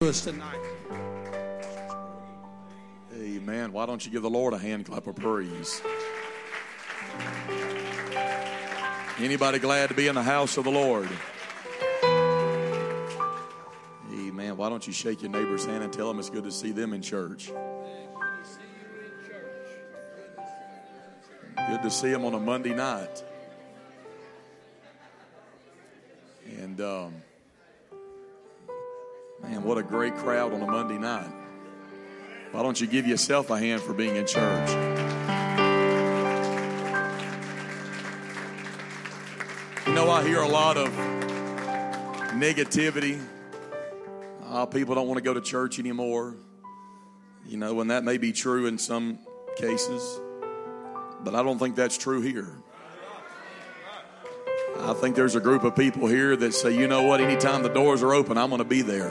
to us tonight. Amen. Why don't you give the Lord a hand clap of praise? Anybody glad to be in the house of the Lord? Amen. Why don't you shake your neighbor's hand and tell them it's good to see them in church? Good to see them on a Monday night. And um, man, what a great crowd on a Monday night. Why don't you give yourself a hand for being in church? You know, I hear a lot of negativity. Uh, people don't want to go to church anymore. You know, and that may be true in some cases, but I don't think that's true here. I think there's a group of people here that say, you know what, anytime the doors are open, I'm going to be there.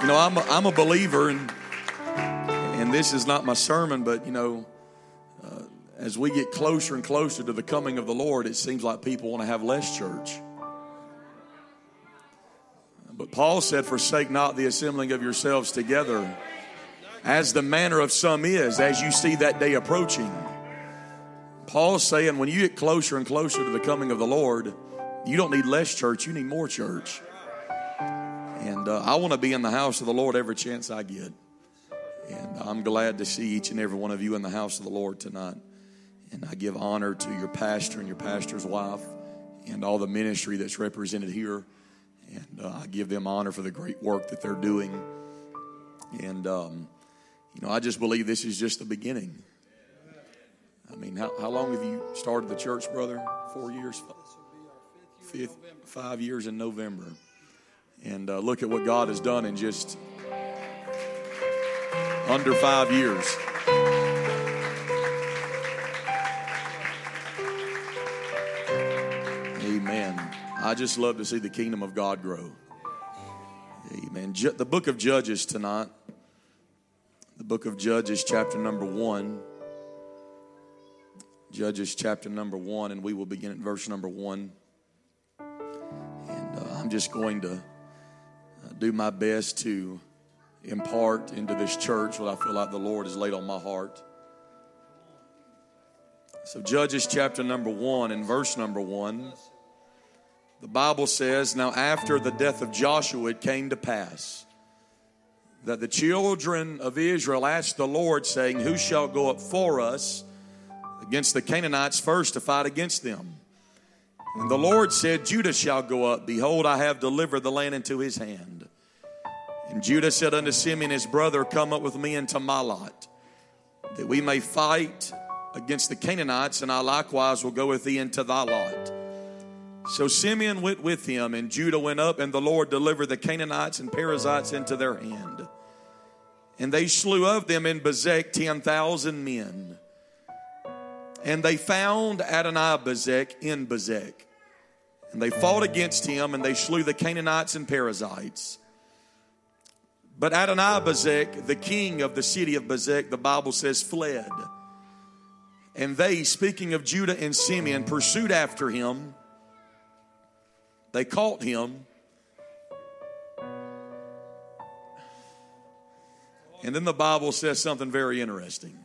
You know, I'm a, I'm a believer, and, and this is not my sermon, but, you know, uh, as we get closer and closer to the coming of the Lord, it seems like people want to have less church. But Paul said, Forsake not the assembling of yourselves together, as the manner of some is, as you see that day approaching. Paul's saying when you get closer and closer to the coming of the Lord, you don't need less church, you need more church. And uh, I want to be in the house of the Lord every chance I get. And I'm glad to see each and every one of you in the house of the Lord tonight. And I give honor to your pastor and your pastor's wife and all the ministry that's represented here. And uh, I give them honor for the great work that they're doing. And, um, you know, I just believe this is just the beginning. I mean, how, how long have you started the church, brother? Four years? Fifth, five years in November. And uh, look at what God has done in just under five years. Amen. I just love to see the kingdom of God grow. Amen. The book of Judges tonight, the book of Judges, chapter number one. Judges chapter number one, and we will begin at verse number one. And uh, I'm just going to uh, do my best to impart into this church what I feel like the Lord has laid on my heart. So, Judges chapter number one and verse number one, the Bible says, Now after the death of Joshua, it came to pass that the children of Israel asked the Lord, saying, Who shall go up for us? Against the Canaanites first to fight against them. And the Lord said, Judah shall go up. Behold, I have delivered the land into his hand. And Judah said unto Simeon his brother, Come up with me into Malot, that we may fight against the Canaanites, and I likewise will go with thee into thy lot. So Simeon went with him, and Judah went up, and the Lord delivered the Canaanites and Perizzites into their hand. And they slew of them in Bezek ten thousand men. And they found Adonibezek in Bezek. And they fought against him, and they slew the Canaanites and Perizzites. But Adonibezek, the king of the city of Bezek, the Bible says, fled. And they, speaking of Judah and Simeon, pursued after him. They caught him. And then the Bible says something very interesting.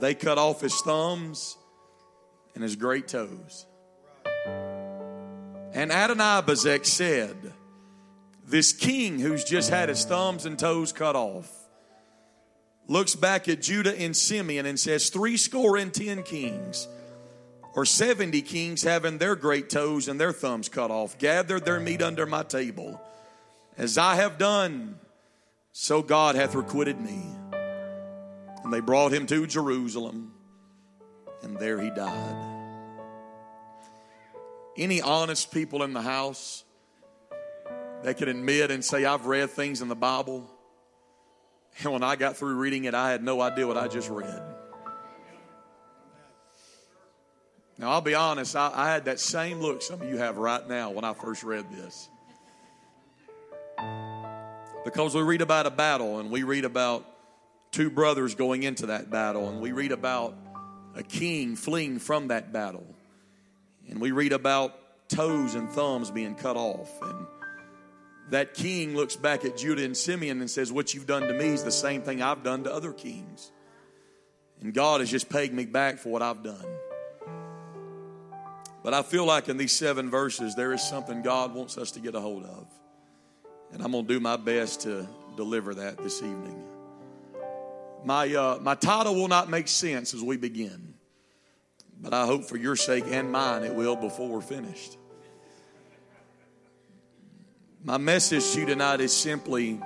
They cut off his thumbs and his great toes. And Adonibezek said, This king who's just had his thumbs and toes cut off looks back at Judah and Simeon and says, Three score and ten kings, or seventy kings having their great toes and their thumbs cut off, gathered their meat under my table. As I have done, so God hath requited me. And they brought him to Jerusalem, and there he died. Any honest people in the house that can admit and say, I've read things in the Bible, and when I got through reading it, I had no idea what I just read. Now, I'll be honest, I, I had that same look some of you have right now when I first read this. Because we read about a battle and we read about two brothers going into that battle, and we read about a king fleeing from that battle. And we read about toes and thumbs being cut off. And that king looks back at Judah and Simeon and says, What you've done to me is the same thing I've done to other kings. And God has just paid me back for what I've done. But I feel like in these seven verses, there is something God wants us to get a hold of. And I'm going to do my best to deliver that this evening. My, uh, my title will not make sense as we begin, but I hope for your sake and mine it will before we're finished. My message to you tonight is simply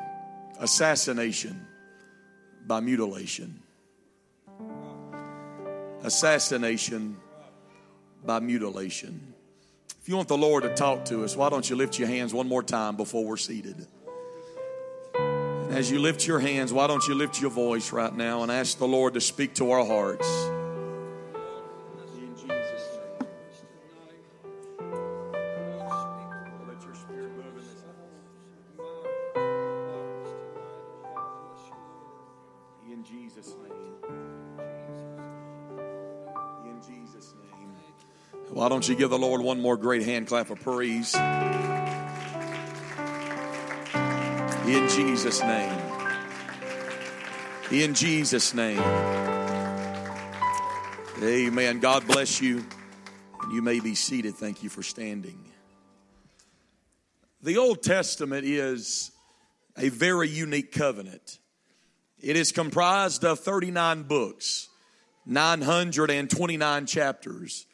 assassination by mutilation. Assassination by mutilation. If you want the Lord to talk to us, why don't you lift your hands one more time before we're seated? As you lift your hands, why don't you lift your voice right now and ask the Lord to speak to our hearts? In Jesus' name. Why don't you give the Lord one more great hand clap of praise? In Jesus' name. In Jesus' name. Amen. God bless you. And you may be seated. Thank you for standing. The Old Testament is a very unique covenant. It is comprised of 39 books, 929 chapters.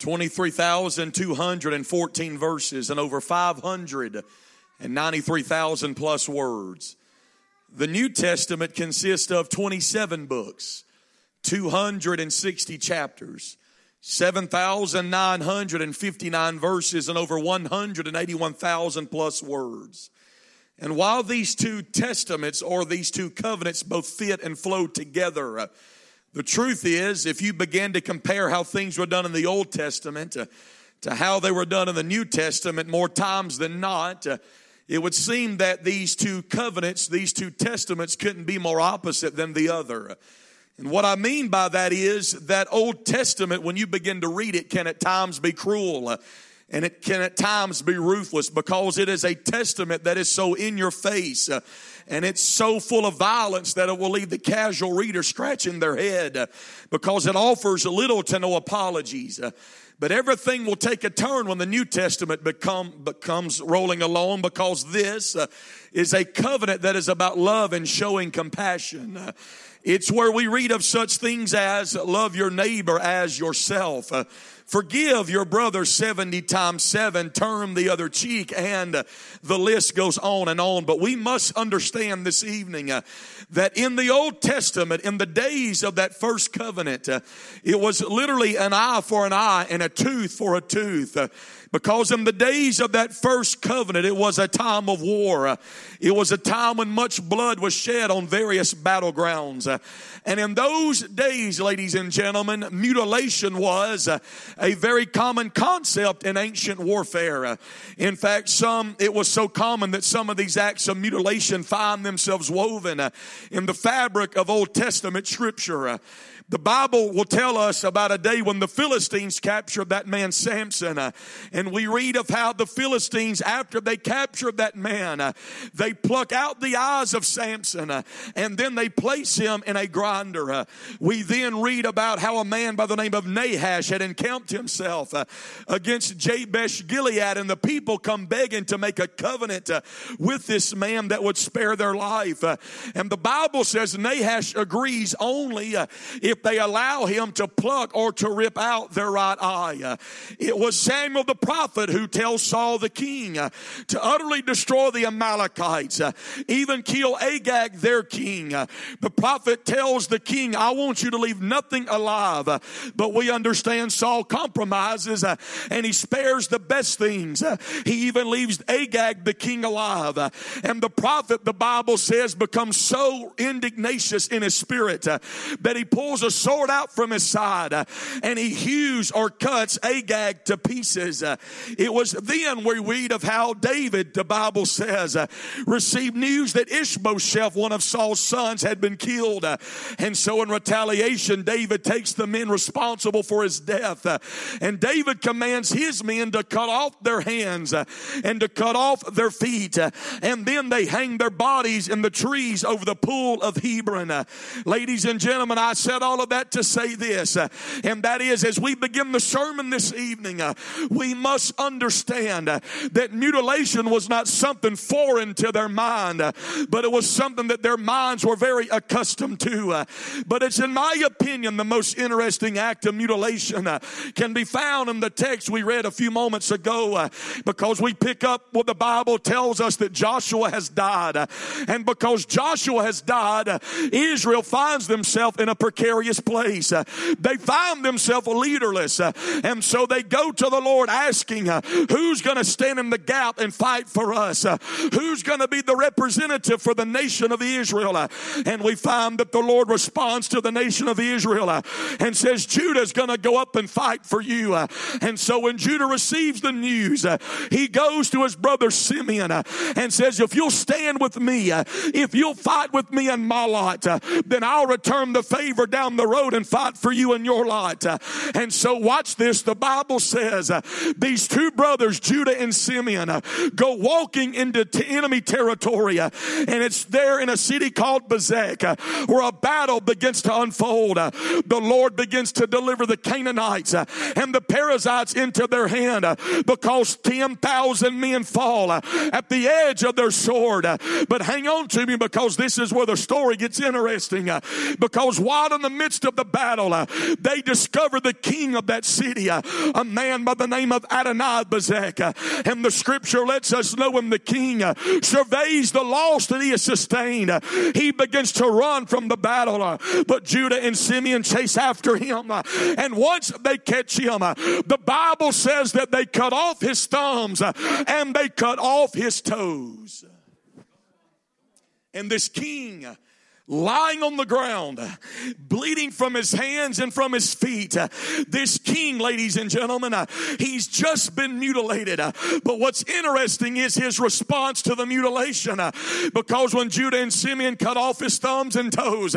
23,214 verses and over 593,000 plus words. The New Testament consists of 27 books, 260 chapters, 7,959 verses, and over 181,000 plus words. And while these two testaments or these two covenants both fit and flow together, the truth is, if you begin to compare how things were done in the Old Testament to, to how they were done in the New Testament, more times than not, uh, it would seem that these two covenants, these two testaments couldn't be more opposite than the other. And what I mean by that is that Old Testament, when you begin to read it, can at times be cruel. And it can at times be ruthless because it is a testament that is so in your face and it's so full of violence that it will leave the casual reader scratching their head because it offers little to no apologies. But everything will take a turn when the New Testament become, becomes rolling along because this uh, is a covenant that is about love and showing compassion. It's where we read of such things as love your neighbor as yourself. Uh, Forgive your brother 70 times 7, turn the other cheek, and the list goes on and on. But we must understand this evening uh, that in the Old Testament, in the days of that first covenant, uh, it was literally an eye for an eye and a tooth for a tooth. Uh, because in the days of that first covenant, it was a time of war. It was a time when much blood was shed on various battlegrounds. And in those days, ladies and gentlemen, mutilation was a very common concept in ancient warfare. In fact, some, it was so common that some of these acts of mutilation find themselves woven in the fabric of Old Testament scripture. The Bible will tell us about a day when the Philistines captured that man Samson. Uh, and we read of how the Philistines, after they captured that man, uh, they pluck out the eyes of Samson uh, and then they place him in a grinder. We then read about how a man by the name of Nahash had encamped himself against Jabesh Gilead and the people come begging to make a covenant with this man that would spare their life. and the Bible says Nahash agrees only if if they allow him to pluck or to rip out their right eye. It was Samuel the prophet who tells Saul the king to utterly destroy the Amalekites, even kill Agag their king. The prophet tells the king, I want you to leave nothing alive. But we understand Saul compromises and he spares the best things. He even leaves Agag the king alive. And the prophet, the Bible says, becomes so indignatious in his spirit that he pulls a sword out from his side uh, and he hews or cuts Agag to pieces. Uh, It was then we read of how David, the Bible says, uh, received news that Ishbosheth, one of Saul's sons, had been killed. Uh, and so in retaliation, David takes the men responsible for his death. Uh, and David commands his men to cut off their hands and to cut off their feet. And then they hang their bodies in the trees over the pool of Hebron. Ladies and gentlemen, I said all of that to say this, uh, and that is as we begin the sermon this evening, uh, we must understand uh, that mutilation was not something foreign to their mind, but it was something that their minds were very accustomed to. But it's, in my opinion, the most interesting act of mutilation can be found in the text we read a few moments ago because we pick up what the Bible tells us that Joshua has died. And because Joshua has died, Israel finds themselves in a precarious place. Uh, they find themselves leaderless. Uh, and so they go to the Lord asking, uh, who's going to stand in the gap and fight for us? Who's going to be the representative for the nation of Israel? And we find that the Lord responds to the nation of Israel and says, Judah's going to go up and fight for you. And so when Judah receives the news, he goes to his brother Simeon and says, If you'll stand with me, if you'll fight with me in my lot, then I'll return the favor down the road and fight for you and your lot. And so watch this. The Bible says these two brothers, Judah and Simeon, go walking into enemy territory. And it's there in a city called Bezek where a battle begins to unfold. The Lord begins to deliver the Canaanites and the Perizzites into their hand because 10,000 men fall at the edge of their sword. But hang on to me because this is where the story gets interesting. Because while in the midst of the battle, uh, they discover the king of that city, uh, a man by the name of Adonai Bezek. Uh, and the scripture lets us know when the king surveys the loss that he has sustained, he begins to run from the battle. But Judah and Simeon chase after him. And once they catch him, the Bible says that they cut off his thumbs and they cut off his toes. And this king lying on the ground, bleeding from his hands and from his feet. This king, ladies and gentlemen, he's just been mutilated. But what's interesting is his response to the mutilation. Because when Judah and Simeon cut off his thumbs and toes,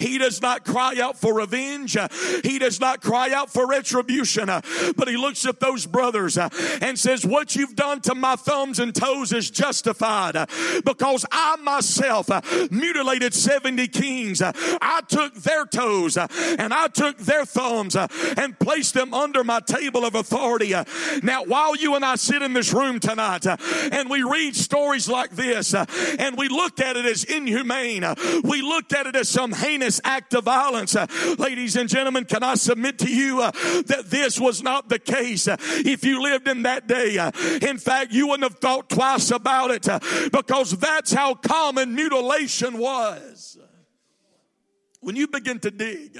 he does not cry out for revenge. He does not cry out for retribution. But he looks at those brothers and says, What you've done to my thumbs and toes is justified because I myself mutilated seven 70 kings. Uh, I took their toes uh, and I took their thumbs uh, and placed them under my table of authority. Now, while you and I sit in this room tonight and we read stories like this and we look at it as inhumane, we looked at it as some heinous act of violence. Ladies and gentlemen, can I submit to you that this was not the case if you lived in that day? In fact, you wouldn't have thought twice about it because that's how common mutilation was. When you begin to dig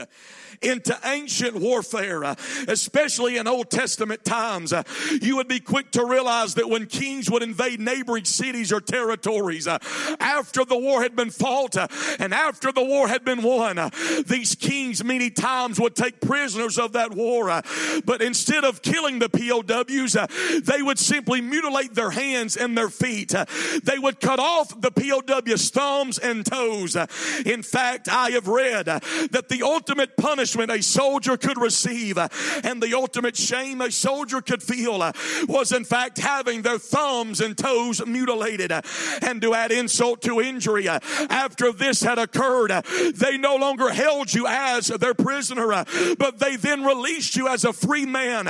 into ancient warfare, especially in Old Testament times, you would be quick to realize that when kings would invade neighboring cities or territories, after the war had been fought and after the war had been won, these kings many times would take prisoners of that war. But instead of killing the POWs, they would simply mutilate their hands and their feet. They would cut off the POW's thumbs and toes. In fact, I have read Uh, that the ultimate punishment a soldier could receive uh, and the ultimate shame a soldier could feel uh, was in fact having their thumbs and toes mutilated. And to add insult to injury, after this had occurred, they no longer held you as their prisoner, but they then released you as a free man.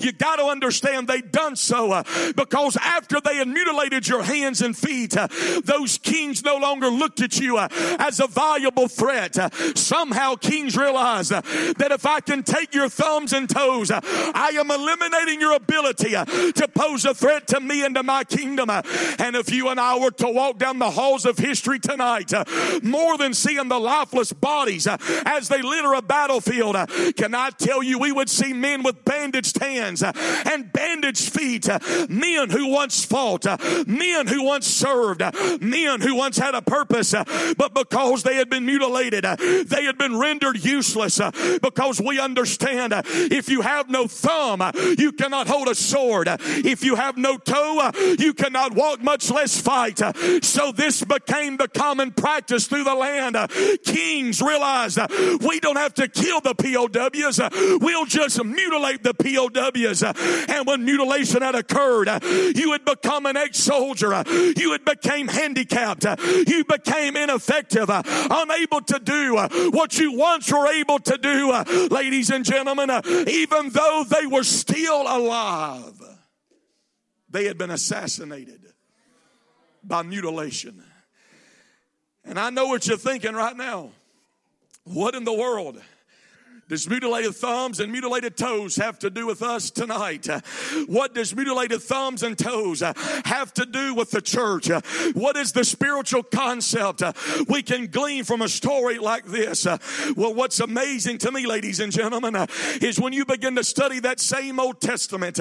You got to understand they done so because after they had mutilated your hands and feet, those kings no longer looked at you as a valuable threat. Somehow kings realized that if I can take your thumbs and toes, I am eliminating your ability to pose a threat to me and to my kingdom. And if you and I were to walk down the halls of history tonight, more than seeing the lifeless bodies as they litter a battlefield, can I tell you, we would see men with bandaged hands and bandaged feet, men who once fought, men who once served, men who once had a purpose, but because they had been mutilated, they had been rendered useless uh, because we understand uh, if you have no thumb, uh, you cannot hold a sword. If you have no toe, you cannot walk, much less fight. So this became the common practice through the land. Kings realized we don't have to kill the POWs. We'll just mutilate the POWs. And when mutilation had occurred, you had become an ex-soldier. You had became handicapped. You became ineffective, unable to do what you once were able to do. Uh, ladies and gentlemen, uh, even though they were still alive, they had been assassinated by mutilation. And I know what you're thinking right now. What in the world? Does mutilated thumbs and mutilated toes have to do with us tonight? What does mutilated thumbs and toes have to do with the church? What is the spiritual concept we can glean from a story like this? Well, what's amazing to me, ladies and gentlemen, is when you begin to study that same Old Testament,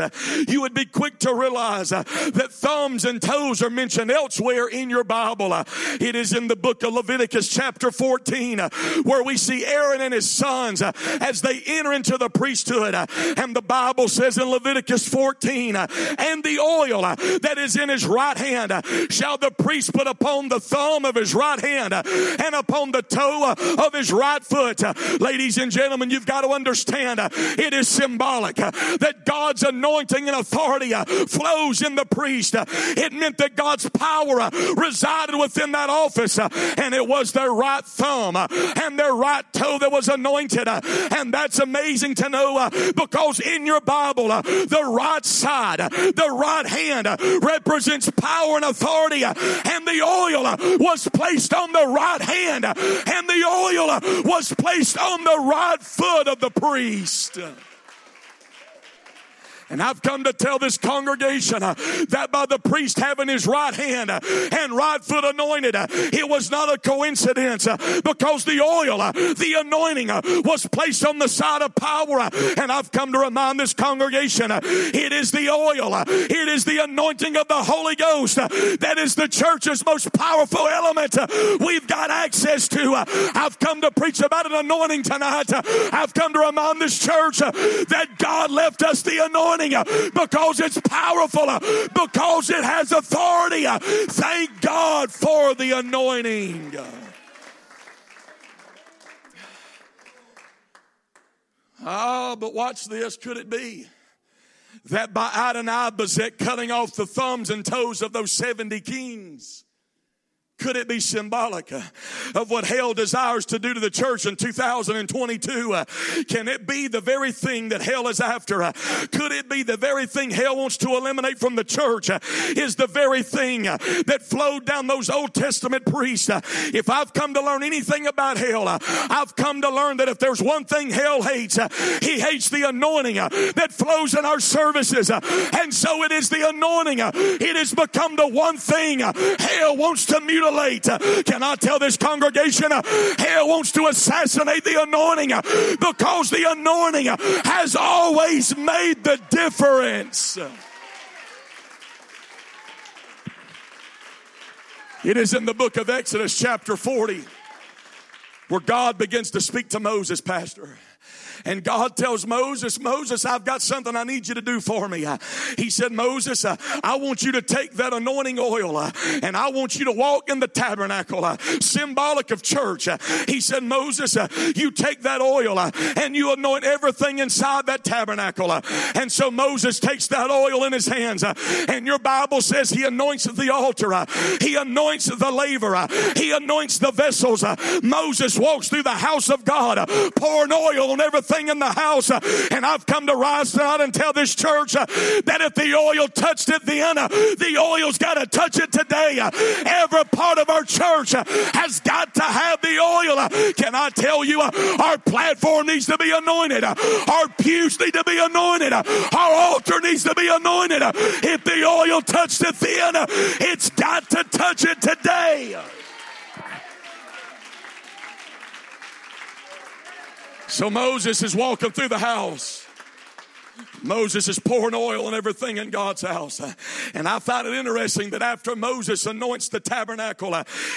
you would be quick to realize that thumbs and toes are mentioned elsewhere in your Bible. It is in the book of Leviticus, chapter 14, where we see Aaron and his sons as they enter into the priesthood. And the Bible says in Leviticus 14, and the oil that is in his right hand shall the priest put upon the thumb of his right hand and upon the toe of his right foot. Ladies and gentlemen, you've got to understand it is symbolic that God's anointing and authority flows in the priest. It meant that God's power resided within that office and it was their right thumb and their right toe that was anointed and that's amazing to know uh, because in your Bible, uh, the right side, uh, the right hand represents power and authority, and the oil was placed on the right hand, and the oil was placed on the right foot of the priest. And I've come to tell this congregation uh, that by the priest having his right hand uh, and right foot anointed, uh, it was not a coincidence uh, because the oil, uh, the anointing uh, was placed on the side of power. and I've come to remind this congregation it is the oil, it is the anointing of the Holy Ghost that is the church's most powerful element we've got access to. I've come to preach about an anointing tonight. I've come to remind this church that God left us the anointing uh, because it's powerful, uh, because it has authority. Uh, thank God for the anointing. Ah, oh, but watch this. Could it be that by Adonai-Bezek cutting off the thumbs and toes of those 70 kings, could it be symbolic uh, of what hell desires to do to the church in 2022? Uh, can it be the very thing that hell is after? Uh, could it be the very thing hell wants to eliminate from the church? Uh, is the very thing uh, that flowed down those Old Testament priests? Uh, if I've come to learn anything about hell, I've come to learn that if there's one thing hell hates, he hates the anointing that flows in our services. And so it is the anointing. It has become the one thing hell wants to mutilate mutilate. Can I tell this congregation, hell wants to assassinate the anointing because the anointing has always made the difference. It is in the book of Exodus, chapter 40, where God begins to speak to Moses, Pastor. And God tells Moses, Moses, I've got something I need you to do for me. Uh, he said, Moses, uh, I want you to take that anointing oil uh, and I want you to walk in the tabernacle, uh, symbolic of church. Uh, he said, Moses, uh, you take that oil and you anoint everything inside that tabernacle. And so Moses takes that oil in his hands and your Bible says he anoints the altar. He anoints the laver. He anoints the vessels. Moses walks through the house of God pouring oil on everything everything in the house. And I've come to rise tonight and tell this church uh, that if the oil touched it then, uh, the oil's got to touch it today. Uh, every part of our church uh, has got to have the oil. Uh, can I tell you, uh, our platform needs to be anointed. Our pews need to be anointed. Our altar needs to be anointed. If the oil touched it then, it's got to touch it today. So Moses is walking through the house. Moses is pouring oil and everything in God's house. And I find it interesting that after Moses anoints the tabernacle,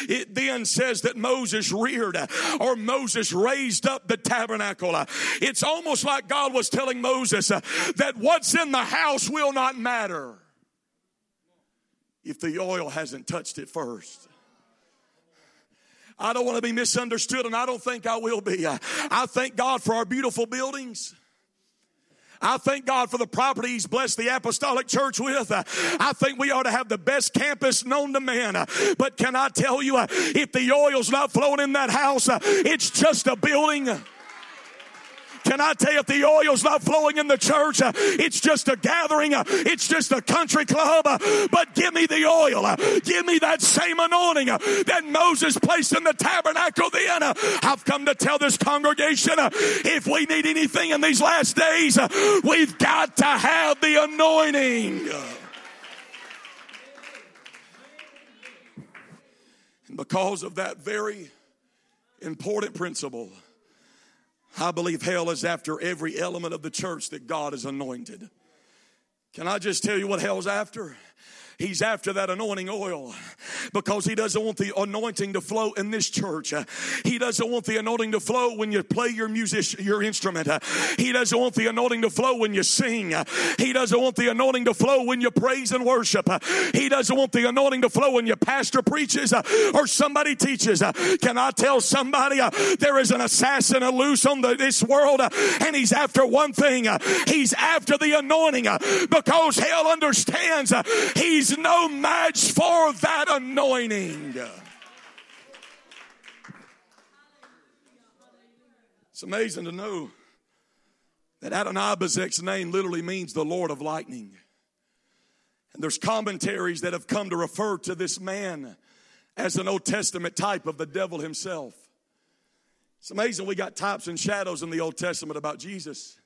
it then says that Moses reared or Moses raised up the tabernacle. It's almost like God was telling Moses that what's in the house will not matter if the oil hasn't touched it first. I don't want to be misunderstood, and I don't think I will be. I thank God for our beautiful buildings. I thank God for the property He's blessed the Apostolic Church with. I think we ought to have the best campus known to man. But can I tell you, if the oil's not flowing in that house, it's just a building. Can I tell you if the oil's not flowing in the church, it's just a gathering, it's just a country club, but give me the oil. Give me that same anointing that Moses placed in the tabernacle then. I've come to tell this congregation if we need anything in these last days, we've got to have the anointing. And because of that very important principle, I believe hell is after every element of the church that God has anointed. Can I just tell you what hell's after? He's after that anointing oil because he doesn't want the anointing to flow in this church. He doesn't want the anointing to flow when you play your music, your instrument. He doesn't want the anointing to flow when you sing. He doesn't want the anointing to flow when you praise and worship. He doesn't want the anointing to flow when your pastor preaches or somebody teaches. Can I tell somebody there is an assassin loose on the, this world and he's after one thing. He's after the anointing because hell understands he's He's no match for that anointing. It's amazing to know that Adonai-Bezek's name literally means the Lord of lightning. And there's commentaries that have come to refer to this man as an Old Testament type of the devil himself. It's amazing we got types and shadows in the Old Testament about Jesus.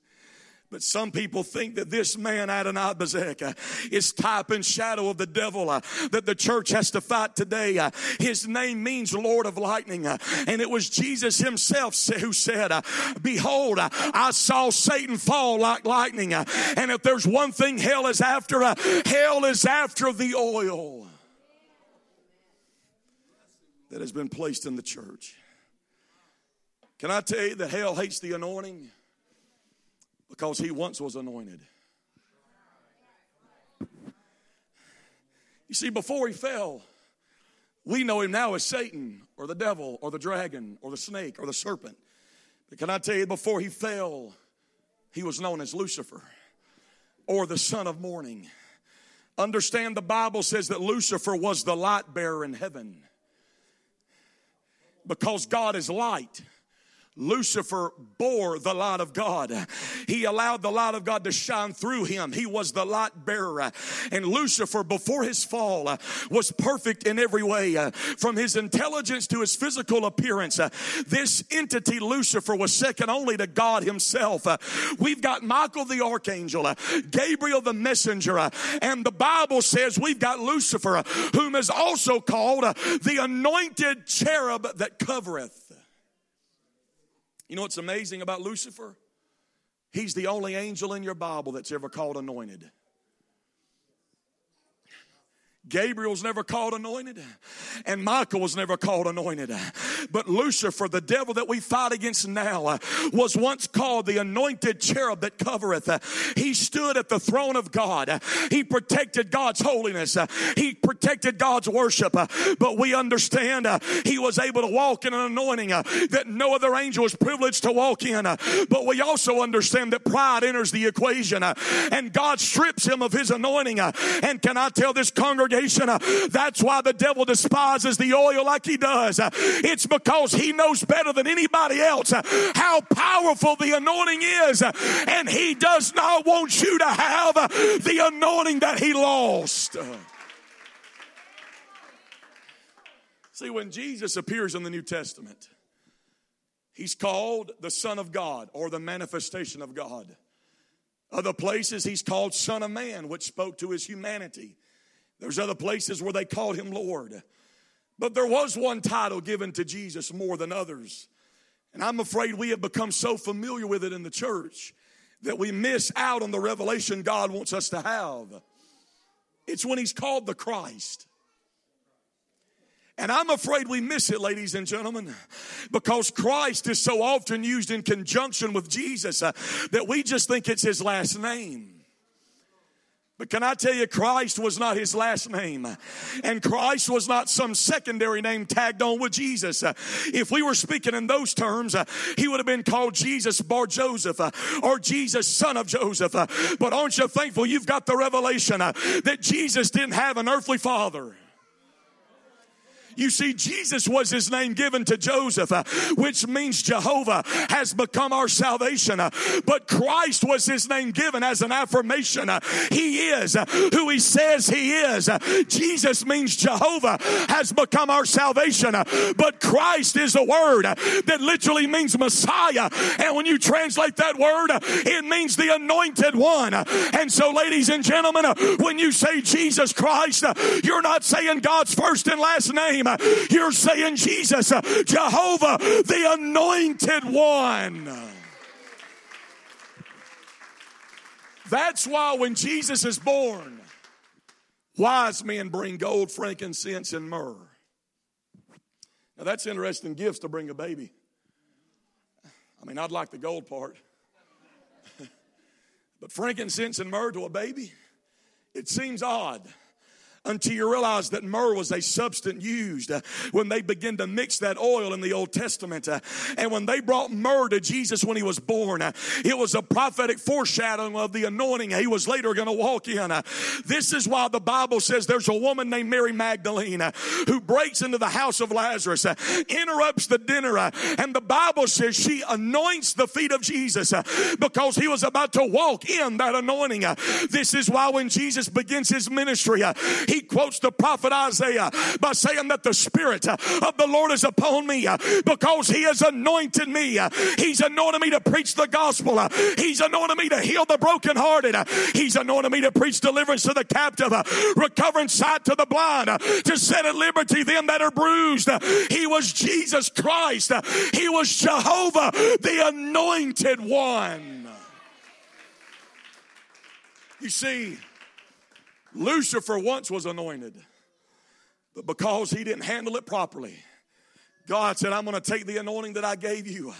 But some people think that this man, Adonai Bezek, uh, is type and shadow of the devil uh, that the church has to fight today. Uh, his name means Lord of Lightning. And it was Jesus himself who said, Behold, I saw Satan fall like lightning. and if there's one thing hell is after, hell is after the oil that has been placed in the church. Can I tell you that hell hates the anointing? Because he once was anointed. You see, before he fell, we know him now as Satan or the devil or the dragon or the snake or the serpent. But can I tell you, before he fell, he was known as Lucifer or the son of morning. Understand the Bible says that Lucifer was the light bearer in heaven. Because God is light, Lucifer bore the light of God. He allowed the light of God to shine through him. He was the light bearer. And Lucifer, before his fall, was perfect in every way. From his intelligence to his physical appearance, this entity, Lucifer, was second only to God himself. We've got Michael the archangel, Gabriel the messenger, and the Bible says we've got Lucifer, whom is also called the anointed cherub that covereth. You know what's amazing about Lucifer? He's the only angel in your Bible that's ever called anointed. Gabriel's never called anointed, and Michael was never called anointed. But Lucifer, the devil that we fight against now, was once called the anointed cherub that covereth. He stood at the throne of God. He protected God's holiness. He protected God's worship. But we understand he was able to walk in an anointing that no other angel is privileged to walk in. But we also understand that pride enters the equation, and God strips him of his anointing. And can I tell this congregation? Congregation. Uh, that's why the devil despises the oil like he does. Uh, it's because he knows better than anybody else uh, how powerful the anointing is. And he does not want you to have the anointing that he lost. See, when Jesus appears in the New Testament, he's called the Son of God or the manifestation of God. Other places, he's called Son of Man, which spoke to his humanity. There's other places where they called him Lord. But there was one title given to Jesus more than others. And I'm afraid we have become so familiar with it in the church that we miss out on the revelation God wants us to have. It's when He's called the Christ. And I'm afraid we miss it, ladies and gentlemen, because Christ is so often used in conjunction with Jesus uh, that we just think it's His last name. But can I tell you, Christ was not his last name. And Christ was not some secondary name tagged on with Jesus. If we were speaking in those terms, he would have been called Jesus Bar Joseph or Jesus son of Joseph. But aren't you thankful you've got the revelation that Jesus didn't have an earthly father? You see, Jesus was his name given to Joseph, uh, which means Jehovah has become our salvation. Uh, but Christ was his name given as an affirmation. Uh, he is uh, who he says he is. Uh, Jesus means Jehovah has become our salvation. Uh, but Christ is a word that literally means Messiah. And when you translate that word, it means the anointed one. And so, ladies and gentlemen, when you say Jesus Christ, you're not saying God's first and last name name. You're saying Jesus, Jehovah, the anointed one. That's why when Jesus is born, wise men bring gold, frankincense, and myrrh. Now that's interesting gifts to bring a baby. I mean, I'd like the gold part. but frankincense and myrrh to a baby, it seems odd until you realize that myrrh was a substance used uh, when they began to mix that oil in the Old Testament. Uh, and when they brought myrrh to Jesus when he was born, uh, it was a prophetic foreshadowing of the anointing he was later going to walk in. Uh. This is why the Bible says there's a woman named Mary Magdalene uh, who breaks into the house of Lazarus, uh, interrupts the dinner, and the Bible says she anoints the feet of Jesus because he was about to walk in that anointing. This is why when Jesus begins his ministry, he quotes the prophet Isaiah by saying that the Spirit of the Lord is upon me uh, because He has anointed me. Uh, he's anointed me to preach the gospel. Uh, he's anointed me to heal the brokenhearted. He's anointed me to preach deliverance to the captive, recovering sight to the blind, to set at liberty them that are bruised. He was Jesus Christ. He was Jehovah, the anointed one. You see, Lucifer once was anointed, but because he didn't handle it properly, God said, I'm going to take the anointing that I gave you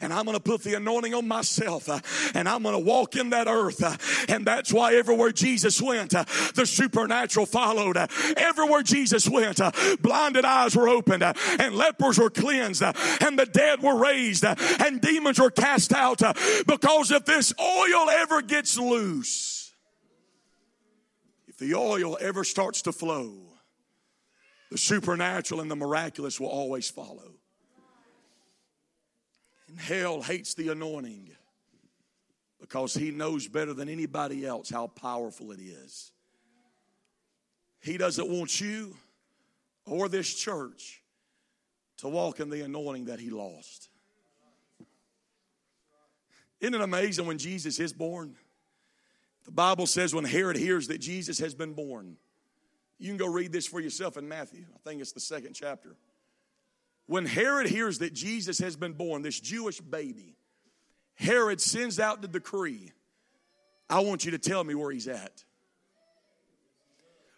and I'm going to put the anointing on myself and I'm going to walk in that earth. And that's why everywhere Jesus went, the supernatural followed. Everywhere Jesus went, blinded eyes were opened and lepers were cleansed and the dead were raised and demons were cast out. Because if this oil ever gets loose, the oil ever starts to flow, the supernatural and the miraculous will always follow. And hell hates the anointing because he knows better than anybody else how powerful it is. He doesn't want you or this church to walk in the anointing that he lost. Isn't it amazing when Jesus is born? The Bible says when Herod hears that Jesus has been born, you can go read this for yourself in Matthew. I think it's the second chapter. When Herod hears that Jesus has been born, this Jewish baby, Herod sends out the decree I want you to tell me where he's at.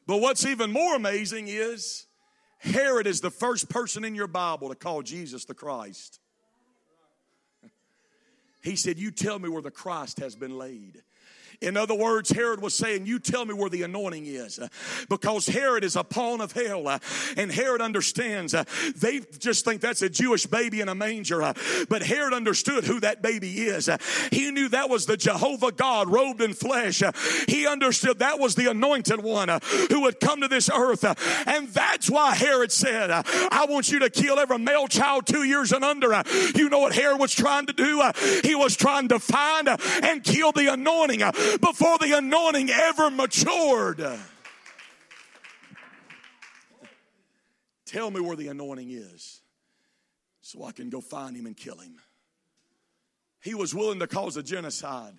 But what's even more amazing is Herod is the first person in your Bible to call Jesus the Christ. He said, You tell me where the Christ has been laid. In other words, Herod was saying, You tell me where the anointing is. Uh, because Herod is a pawn of hell. Uh, and Herod understands. Uh, they just think that's a Jewish baby in a manger. But Herod understood who that baby is. He knew that was the Jehovah God robed in flesh. He understood that was the anointed one who would come to this earth. And that's why Herod said, I want you to kill every male child two years and under. You know what Herod was trying to do? He was trying to find and kill the anointing before the anointing ever matured. Tell me where the anointing is so I can go find him and kill him. He was willing to cause a genocide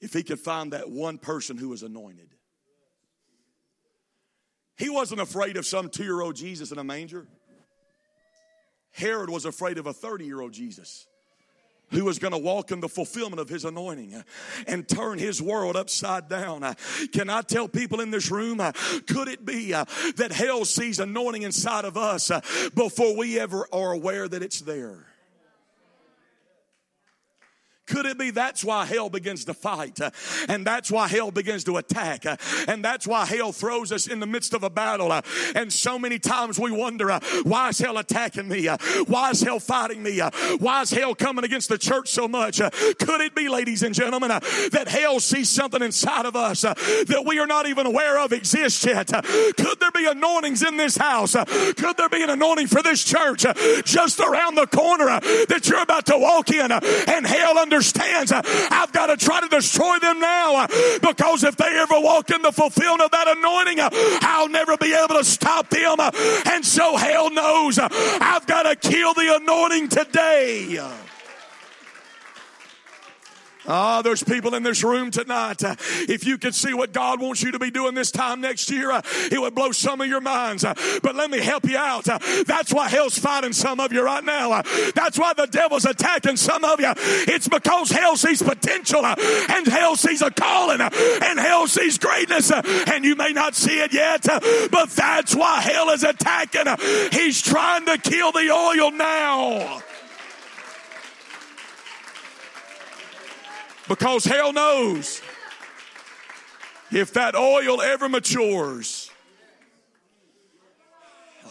if he could find that one person who was anointed. He wasn't afraid of some two year old Jesus in a manger. Herod was afraid of a 30 year old Jesus who was going to walk in the fulfillment of his anointing and turn his world upside down. Can I tell people in this room, could it be that hell sees anointing inside of us before we ever are aware that it's there? Could it be that's why hell begins to fight? Uh, and that's why hell begins to attack. Uh, and that's why hell throws us in the midst of a battle. Uh, and so many times we wonder, uh, why is hell attacking me? Uh, why is hell fighting me? Uh, why is hell coming against the church so much? Could it be, ladies and gentlemen, that hell sees something inside of us that we are not even aware of exists yet? Could there be anointings in this house? Could there be an anointing for this church just around the corner that you're about to walk in and hell under understands I've got to try to destroy them now because if they ever walk in the fulfillment of that anointing, I'll never be able to stop them. And so hell knows I've got to kill the anointing today. Ah, oh, there's people in this room tonight. If you could see what God wants you to be doing this time next year, it would blow some of your minds. But let me help you out. that's why hell's fighting some of you right now. that's why the devil's attacking some of you. It's because hell sees potential and hell sees a calling and hell sees greatness and you may not see it yet, but that's why hell is attacking. He's trying to kill the oil now. Because hell knows if that oil ever matures,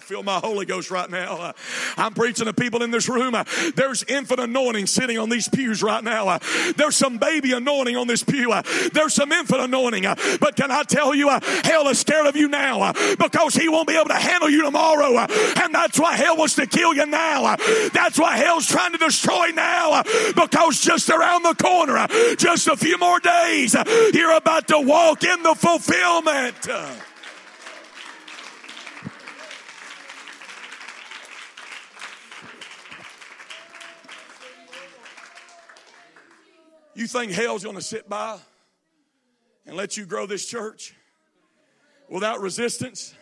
feel my Holy Ghost right now. Uh, I'm preaching to people in this room. Uh, there's infant anointing sitting on these pews right now. Uh, there's some baby anointing on this pew. Uh, there's some infant anointing. Uh, but can I tell you, uh, hell is scared of you now because he won't be able to handle you tomorrow. And that's why hell wants to kill you now. That's why hell's trying to destroy now because just around the corner, just a few more days, you're about to walk in the fulfillment. You think hell's going to sit by and let you grow this church without resistance?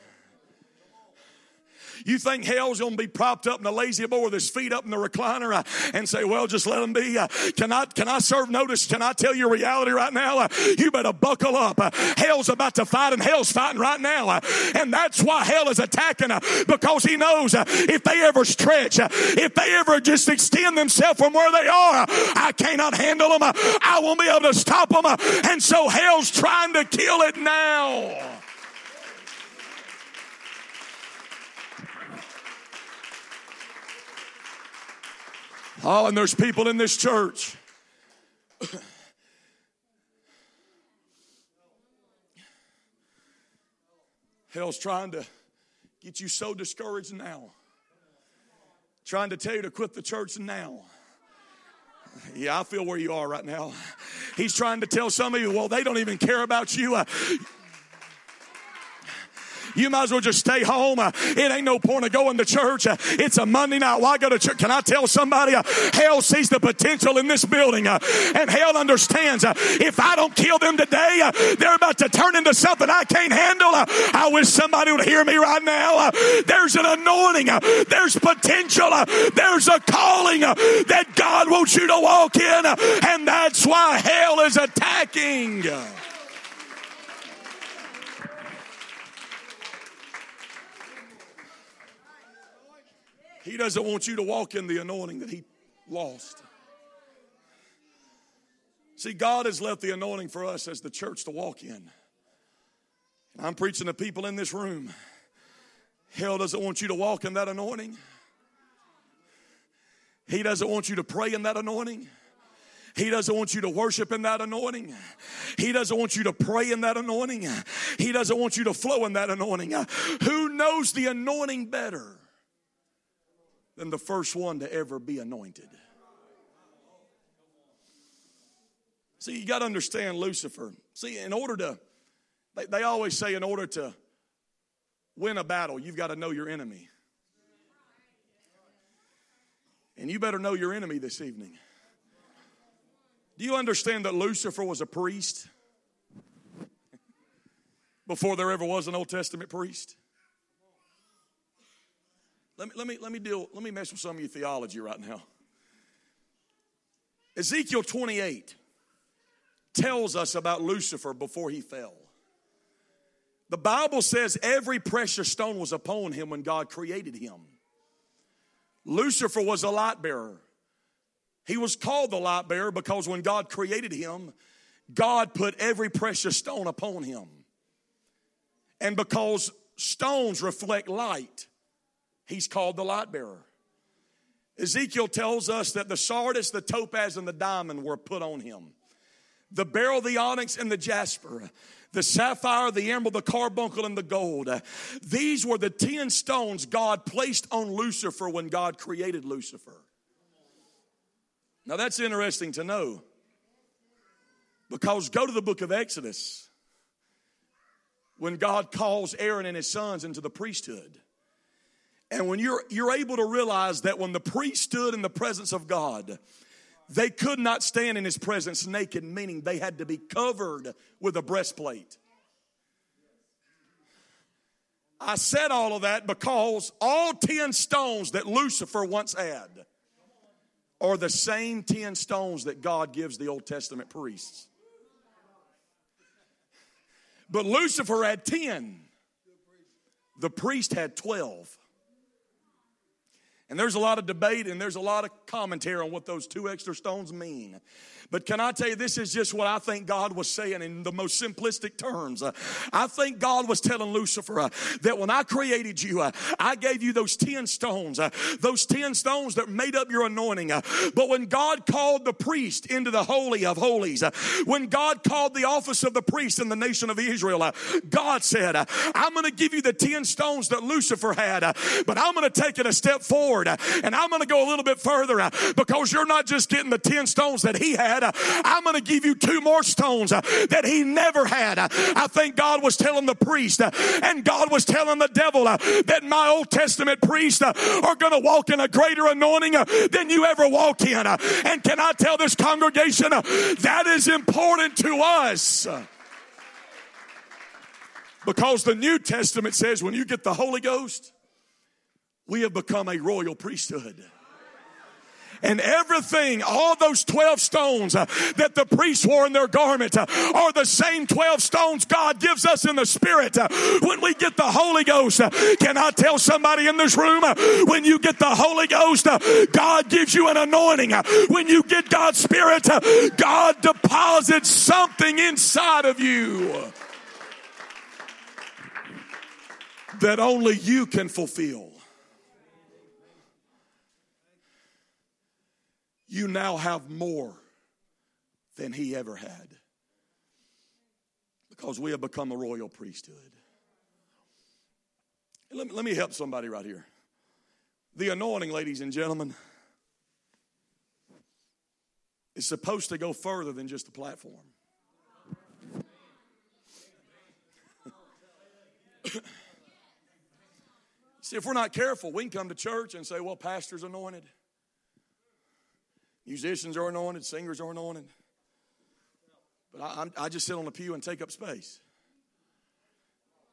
You think hell's going to be propped up in a La-Z-Boy with his feet up in the recliner uh, and say, well, just let him be. Uh, can, I, can I serve notice? Can I tell you reality right now? Uh, you better buckle up. Uh, hell's about to fight and hell's fighting right now. Uh, and that's why hell is attacking uh, because he knows if they ever stretch, if they ever just extend themselves from where they are, I cannot handle them. I won't be able to stop them. and so hell's trying to kill it now. Oh, and there's people in this church. Hell's trying to get you so discouraged now. Trying to tell you to quit the church now. Yeah, I feel where you are right now. He's trying to tell some of you, well, they don't even care about you. You might as well just stay home. It ain't no point of going to church. It's a Monday night. Why go to church? Can I tell somebody? Hell sees the potential in this building, and hell understands if I don't kill them today, they're about to turn into something I can't handle. I wish somebody would hear me right now. There's an anointing. There's potential. There's a calling that God wants you to walk in, and that's why hell is attacking. He doesn't want you to walk in the anointing that He lost. See, God has left the anointing for us as the church to walk in. And I'm preaching to people in this room. Hell doesn't want you to walk in that anointing. He doesn't want you to pray in that anointing. He doesn't want you to worship in that anointing. He doesn't want you to pray in that anointing. He doesn't want you to flow in that anointing. Who knows the anointing better than the first one to ever be anointed. See, you got to understand Lucifer. See, in order to, they, they always say, in order to win a battle, you've got to know your enemy. And you better know your enemy this evening. Do you understand that Lucifer was a priest before there ever was an Old Testament priest? Let me, let me, let me deal, let me mess with some of your theology right now. Ezekiel 28 tells us about Lucifer before he fell. The Bible says every precious stone was upon him when God created him. Lucifer was a light bearer. He was called the light bearer because when God created him, God put every precious stone upon him. And because stones reflect light, he's called the light bearer. Ezekiel tells us that the sardius, the topaz, and the diamond were put on him. The beryl, the onyx, and the jasper, the sapphire, the emerald, the carbuncle, and the gold. These were the 10 stones God placed on Lucifer when God created Lucifer. Now that's interesting to know because go to the book of Exodus when God calls Aaron and his sons into the priesthood. And when you're, you're able to realize that when the priest stood in the presence of God, they could not stand in his presence naked, meaning they had to be covered with a breastplate. I said all of that because all 10 stones that Lucifer once had are the same 10 stones that God gives the Old Testament priests. But Lucifer had 10, the priest had 12. And there's a lot of debate and there's a lot of commentary on what those two extra stones mean. But can I tell you, this is just what I think God was saying in the most simplistic terms. Uh, I think God was telling Lucifer uh, that when I created you, uh, I gave you those 10 stones, those 10 stones that made up your anointing. But when God called the priest into the Holy of Holies, when God called the office of the priest in the nation of Israel, God said, I'm going to give you the 10 stones that Lucifer had, but I'm going to take it a step forward and I'm going to go a little bit further uh, because you're not just getting the 10 stones that he had, uh, I'm going to give you two more stones uh, that he never had. Uh, I think God was telling the priest uh, and God was telling the devil uh, that my Old Testament priests are going to walk in a greater anointing than you ever walk in. And can I tell this congregation that is important to us? Because the New Testament says when you get the Holy Ghost, we have become a royal priesthood and everything, all those 12 stones uh, that the priests wore in their garment uh, are the same 12 stones God gives us in the spirit uh, when we get the Holy Ghost. Uh, can I tell somebody in this room uh, when you get the Holy Ghost, uh, God gives you an anointing. when you get God's spirit, God deposits something inside of you that only you can fulfill. You now have more than he ever had because we have become a royal priesthood. Let me, let me help somebody right here. The anointing, ladies and gentlemen, is supposed to go further than just a platform. See, if we're not careful, we can come to church and say, well, pastor's anointed. Musicians are anointed, singers are anointed. But I, I just sit on the pew and take up space.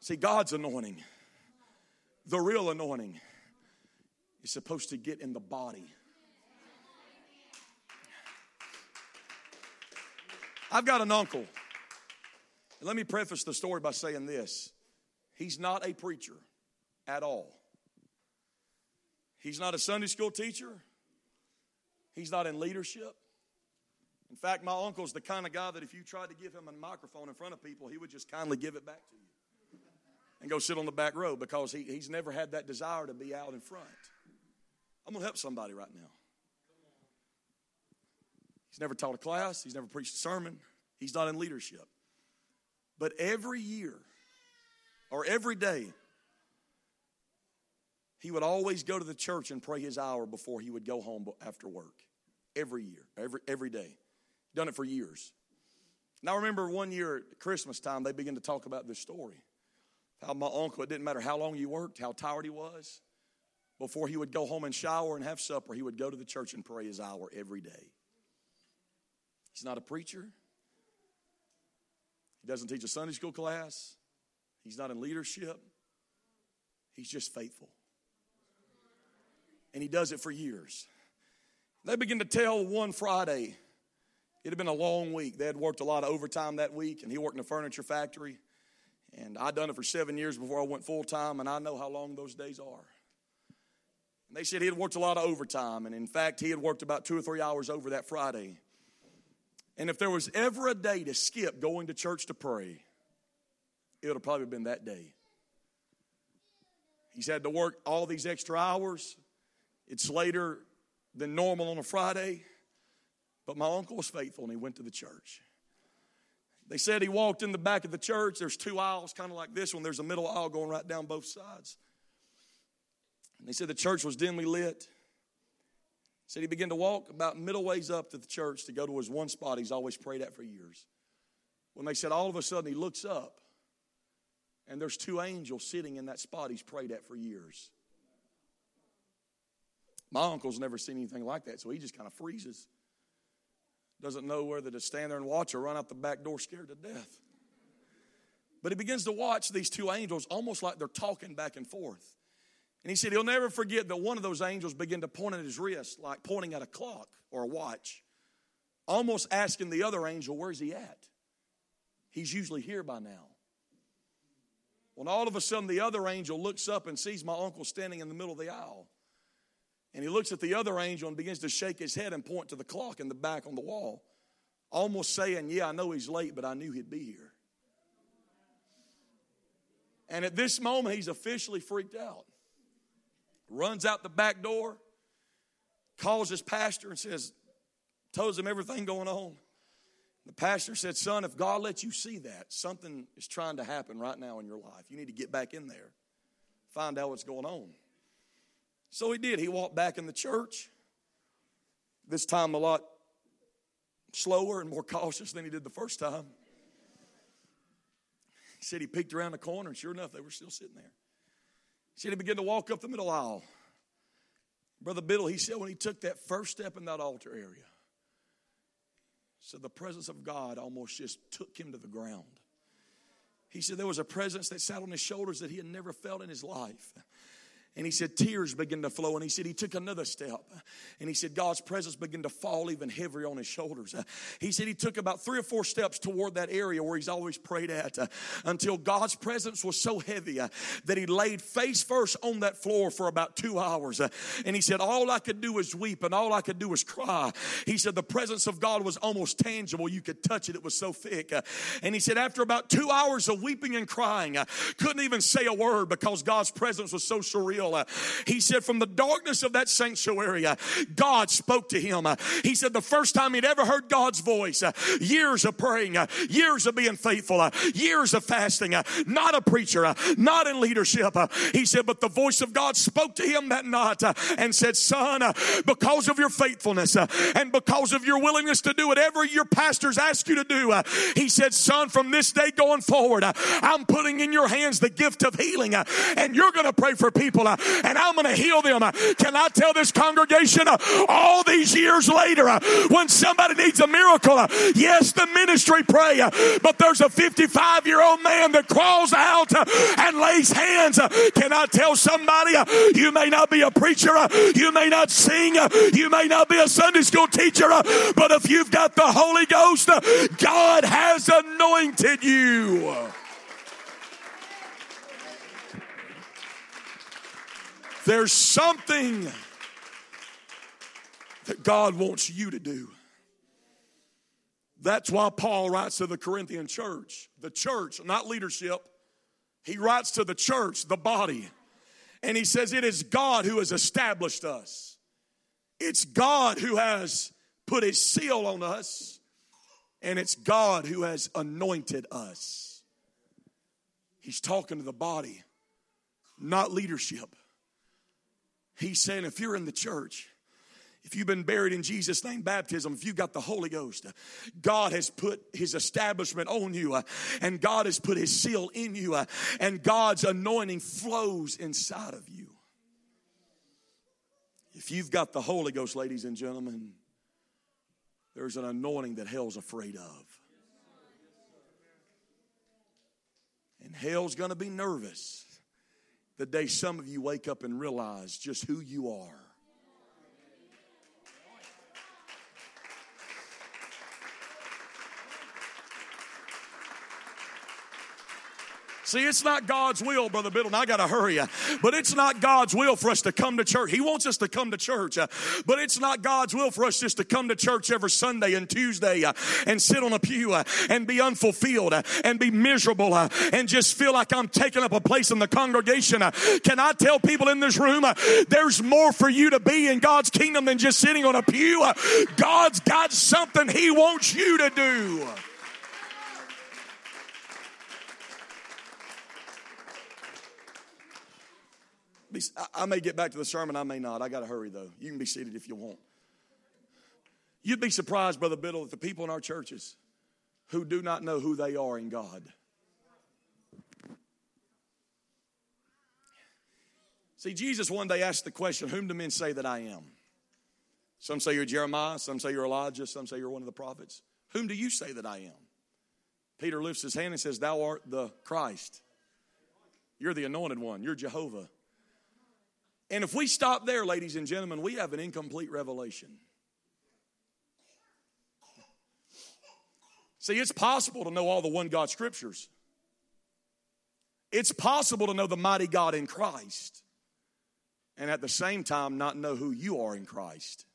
See, God's anointing, the real anointing, is supposed to get in the body. I've got an uncle. Let me preface the story by saying this He's not a preacher at all. He's not a Sunday school teacher. He's not in leadership. In fact, my uncle's the kind of guy that if you tried to give him a microphone in front of people, he would just kindly give it back to you and go sit on the back row because he, he's never had that desire to be out in front. I'm going to help somebody right now. He's never taught a class, he's never preached a sermon, he's not in leadership. But every year or every day, he would always go to the church and pray his hour before he would go home after work. Every year, every, every day. Done it for years. Now, I remember one year at Christmas time, they began to talk about this story. How my uncle, it didn't matter how long he worked, how tired he was, before he would go home and shower and have supper, he would go to the church and pray his hour every day. He's not a preacher. He doesn't teach a Sunday school class. He's not in leadership. He's just faithful and he does it for years. They begin to tell one Friday It had been a long week. They had worked a lot of overtime that week, and he worked in a furniture factory. And I'd done it for seven years before I went full time, and I know how long those days are. And they said he had worked a lot of overtime, and in fact, he had worked about two or three hours over that Friday. And if there was ever a day to skip going to church to pray, it would have probably been that day. He's had to work all these extra hours. It's later than normal on a Friday. But my uncle was faithful and he went to the church. They said he walked in the back of the church. There's two aisles, kind of like this one. There's a middle aisle going right down both sides. And they said the church was dimly lit. Said he began to walk about middle ways up to the church to go to his one spot he's always prayed at for years. When they said all of a sudden he looks up and there's two angels sitting in that spot he's prayed at for years. My uncle's never seen anything like that, so he just kind of freezes doesn't know whether to stand there and watch or run out the back door scared to death. But he begins to watch these two angels almost like they're talking back and forth. And he said he'll never forget that one of those angels began to point at his wrist, like pointing at a clock or a watch, almost asking the other angel, Where's he at? He's usually here by now. When all of a sudden the other angel looks up and sees my uncle standing in the middle of the aisle. And he looks at the other angel and begins to shake his head and point to the clock in the back on the wall, almost saying, Yeah, I know he's late, but I knew he'd be here. And at this moment, he's officially freaked out. Runs out the back door, calls his pastor and says, tells him everything going on. The pastor said, Son, if God lets you see that, something is trying to happen right now in your life. You need to get back in there, find out what's going on. So he did. He walked back in the church, this time a lot slower and more cautious than he did the first time. He said he peeked around the corner, and sure enough, they were still sitting there. He said he began to walk up the middle aisle. Brother Biddle, he said when he took that first step in that altar area, so the presence of God almost just took him to the ground. He said there was a presence that sat on his shoulders that he had never felt in his life. And he said, tears began to flow. And he said, he took another step. And he said, God's presence began to fall even heavier on his shoulders. He said, he took about three or four steps toward that area where he's always prayed at until God's presence was so heavy that he laid face first on that floor for about two hours. And he said, all I could do was weep and all I could do was cry. He said, the presence of God was almost tangible. You could touch it, it was so thick. And he said, after about two hours of weeping and crying, I couldn't even say a word because God's presence was so surreal uh, he said, from the darkness of that sanctuary, uh, God spoke to him. Uh, he said, the first time he'd ever heard God's voice, uh, years of praying, uh, years of being faithful, uh, years of fasting, not a preacher, not in leadership. He said, but the voice of God spoke to him that night and said, Son, because of your faithfulness and because of your willingness to do whatever your pastors ask you to do, he said, Son, from this day going forward, I'm putting in your hands the gift of healing, and you're going to pray for people Uh, and I'm going to heal them. Uh, can I tell this congregation uh, all these years later uh, when somebody needs a miracle? Uh, yes, the ministry pray, uh, but there's a 55 year old man that crawls out and lays hands. Can I tell somebody you may not be a preacher, you may not sing, you may not be a Sunday school teacher, but if you've got the Holy Ghost, God has anointed you. There's something that God wants you to do. That's why Paul writes to the Corinthian church, the church, not leadership. He writes to the church, the body. And he says, It is God who has established us. It's God who has put his seal on us. And it's God who has anointed us. He's talking to the body, not leadership. He's saying, if you're in the church, if you've been buried in Jesus' name baptism, if you've got the Holy Ghost, God has put His establishment on you, uh, and God has put His seal in you, uh, and God's anointing flows inside of you. If you've got the Holy Ghost, ladies and gentlemen, there's an anointing that hell's afraid of. And hell's gonna be nervous the day some of you wake up and realize just who you are. See, it's not God's will, Brother Biddle, and I got to hurry, but it's not God's will for us to come to church. He wants us to come to church, uh, but it's not God's will for us just to come to church every Sunday and Tuesday uh, and sit on a pew uh, and be unfulfilled and be miserable and just feel like I'm taking up a place in the congregation. Can I tell people in this room there's more for you to be in God's kingdom than just sitting on a pew? God's got something He wants you to do. I may get back to the sermon, I may not. I got to hurry though. You can be seated if you want. You'd be surprised, Brother Biddle, that the people in our churches who do not know who they are in God. See, Jesus one day asked the question, Whom do men say that I am? Some say you're Jeremiah, some say you're Elijah, some say you're one of the prophets. Whom do you say that I am? Peter lifts his hand and says, Thou art the Christ. You're the anointed one. You're Jehovah. And if we stop there, ladies and gentlemen, we have an incomplete revelation. See, it's possible to know all the one God scriptures. It's possible to know the mighty God in Christ and at the same time not know who you are in Christ.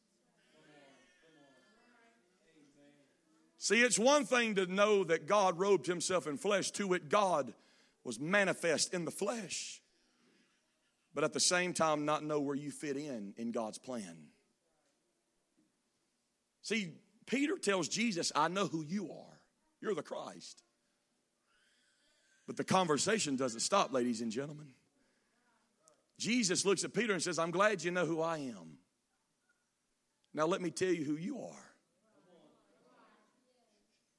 See, it's one thing to know that God robed himself in flesh, to it, God was manifest in the flesh but at the same time not know where you fit in in God's plan. See, Peter tells Jesus, I know who you are. You're the Christ. But the conversation doesn't stop, ladies and gentlemen. Jesus looks at Peter and says, I'm glad you know who I am. Now let me tell you who you are.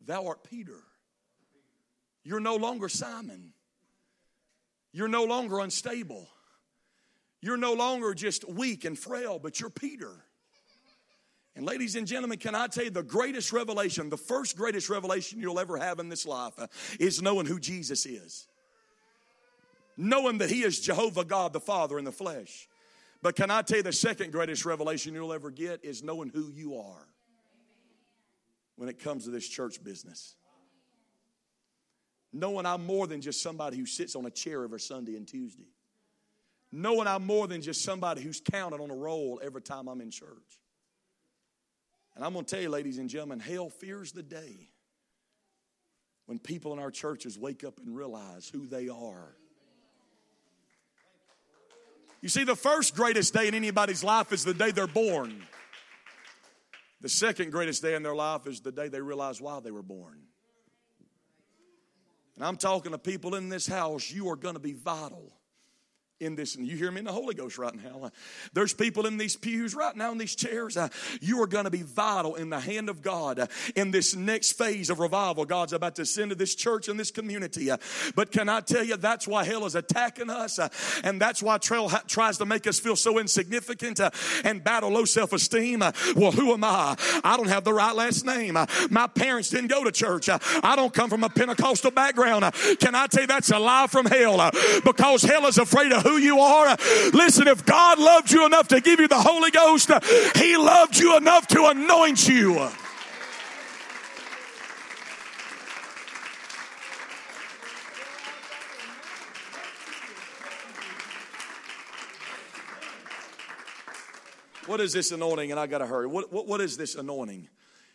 Thou art Peter. You're no longer Simon. You're no longer unstable. You're no longer just weak and frail, but you're Peter. And ladies and gentlemen, can I tell you the greatest revelation, the first greatest revelation you'll ever have in this life uh, is knowing who Jesus is. Knowing that He is Jehovah God the Father in the flesh. But can I tell you the second greatest revelation you'll ever get is knowing who you are when it comes to this church business. Knowing I'm more than just somebody who sits on a chair every Sunday and Tuesday knowing I'm more than just somebody who's counted on a roll every time I'm in church. And I'm going to tell you, ladies and gentlemen, hell fears the day when people in our churches wake up and realize who they are. You see, the first greatest day in anybody's life is the day they're born. The second greatest day in their life is the day they realize why they were born. And I'm talking to people in this house, you are going to be vital in this, and you hear me in the Holy Ghost right now. Uh, there's people in these pews right now in these chairs. Uh, you are going to be vital in the hand of God uh, in this next phase of revival God's about to send to this church and this community. Uh, but can I tell you, that's why hell is attacking us, uh, and that's why trail tries to make us feel so insignificant uh, and battle low self esteem. well, who am I? I don't have the right last name. my parents didn't go to church. I don't come from a Pentecostal background. can I tell you, that's a lie from hell because hell is afraid of who you are. Listen, if God loved you enough to give you the Holy Ghost, He loved you enough to anoint you. What is this anointing? And I got to hurry. What, what, what is this anointing?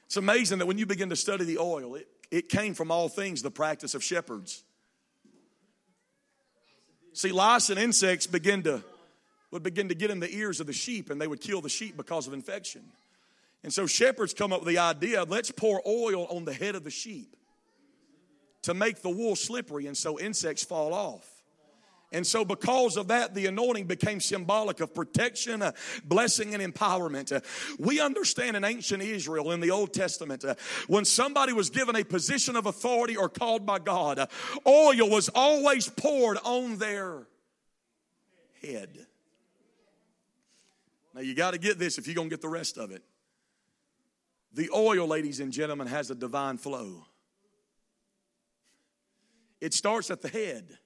It's amazing that when you begin to study the oil, it, it came from all things the practice of shepherds. See, lice and insects begin to would begin to get in the ears of the sheep and they would kill the sheep because of infection. And so shepherds come up with the idea, let's pour oil on the head of the sheep to make the wool slippery and so insects fall off. And so, because of that, the anointing became symbolic of protection, uh, blessing, and empowerment. Uh, we understand in ancient Israel, in the Old Testament, uh, when somebody was given a position of authority or called by God, uh, oil was always poured on their head. Now, you got to get this if you're going to get the rest of it. The oil, ladies and gentlemen, has a divine flow. It starts at the head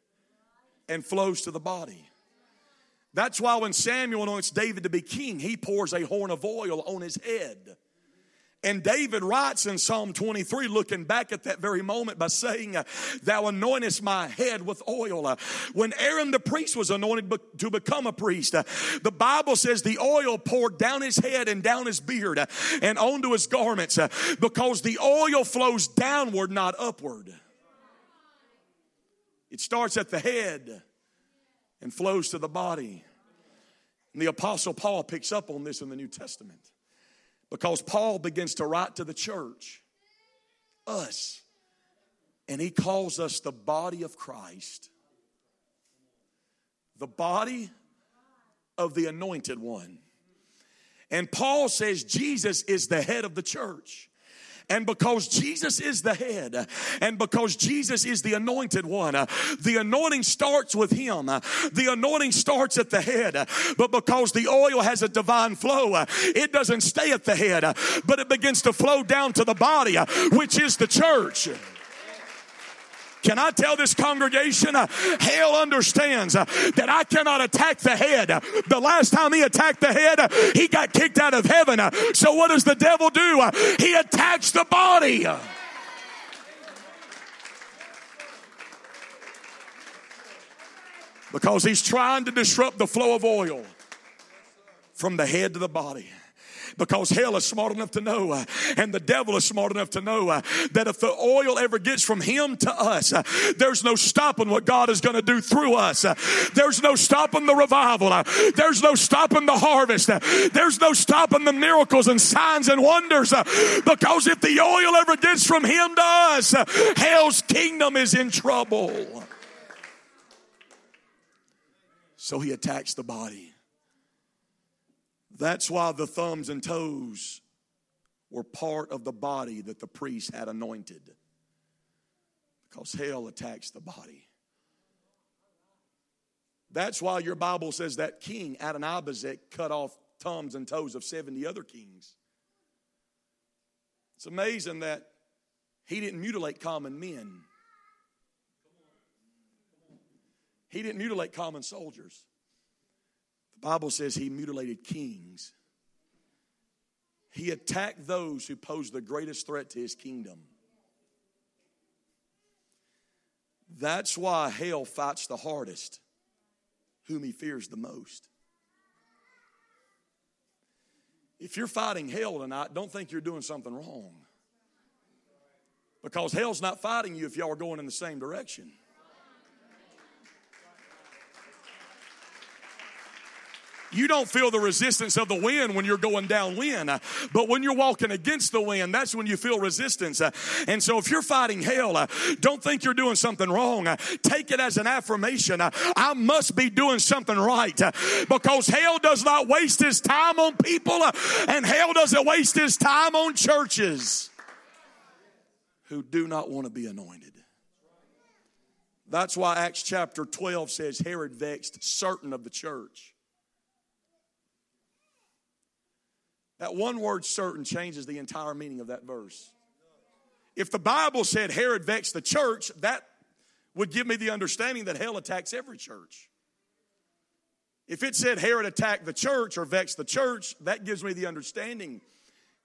and flows to the body. That's why when Samuel anoints David to be king, he pours a horn of oil on his head. And David writes in Psalm 23, looking back at that very moment by saying, Thou anointest my head with oil. When Aaron the priest was anointed to become a priest, the Bible says the oil poured down his head and down his beard and onto his garments because the oil flows downward, not upward. It starts at the head and flows to the body. And the Apostle Paul picks up on this in the New Testament because Paul begins to write to the church, us, and he calls us the body of Christ, the body of the anointed one. And Paul says Jesus is the head of the church. And because Jesus is the head, and because Jesus is the anointed one, the anointing starts with him. The anointing starts at the head. But because the oil has a divine flow, it doesn't stay at the head, but it begins to flow down to the body, which is the church. Can I tell this congregation? Uh, hell understands uh, that I cannot attack the head. The last time he attacked the head, uh, he got kicked out of heaven. So what does the devil do? He attacks the body. Because he's trying to disrupt the flow of oil from the head to the body because hell is smart enough to know uh, and the devil is smart enough to know uh, that if the oil ever gets from him to us, uh, there's no stopping what God is going to do through us. There's no stopping the revival. There's no stopping the harvest. There's no stopping the miracles and signs and wonders because if the oil ever gets from him to us, hell's kingdom is in trouble. So he attacks the body. That's why the thumbs and toes were part of the body that the priest had anointed. Because hell attacks the body. That's why your Bible says that king, Adonibezek, cut off thumbs and toes of 70 other kings. It's amazing that he didn't mutilate common men. He didn't mutilate common soldiers. The Bible says he mutilated kings. He attacked those who posed the greatest threat to his kingdom. That's why hell fights the hardest, whom he fears the most. If you're fighting hell tonight, don't think you're doing something wrong. Because hell's not fighting you if y'all are going in the same direction. You don't feel the resistance of the wind when you're going downwind, but when you're walking against the wind, that's when you feel resistance. And so if you're fighting hell, don't think you're doing something wrong. Take it as an affirmation. I must be doing something right because hell does not waste his time on people and hell doesn't waste his time on churches who do not want to be anointed. That's why Acts chapter 12 says Herod vexed certain of the church. That one word certain changes the entire meaning of that verse. If the Bible said Herod vexed the church, that would give me the understanding that hell attacks every church. If it said Herod attacked the church or vexed the church, that gives me the understanding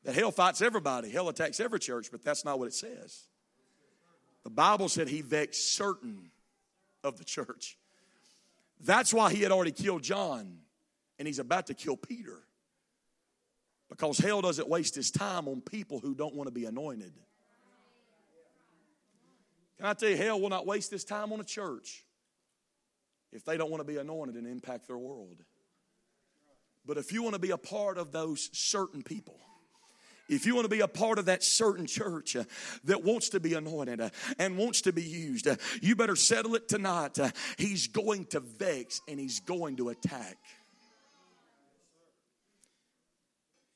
that hell fights everybody. Hell attacks every church, but that's not what it says. The Bible said he vexed certain of the church. That's why he had already killed John, and he's about to kill Peter. Because hell doesn't waste his time on people who don't want to be anointed. Can I tell you, hell will not waste his time on a church if they don't want to be anointed and impact their world. But if you want to be a part of those certain people, if you want to be a part of that certain church uh, that wants to be anointed uh, and wants to be used, uh, you better settle it tonight. He's going to vex and he's going to attack.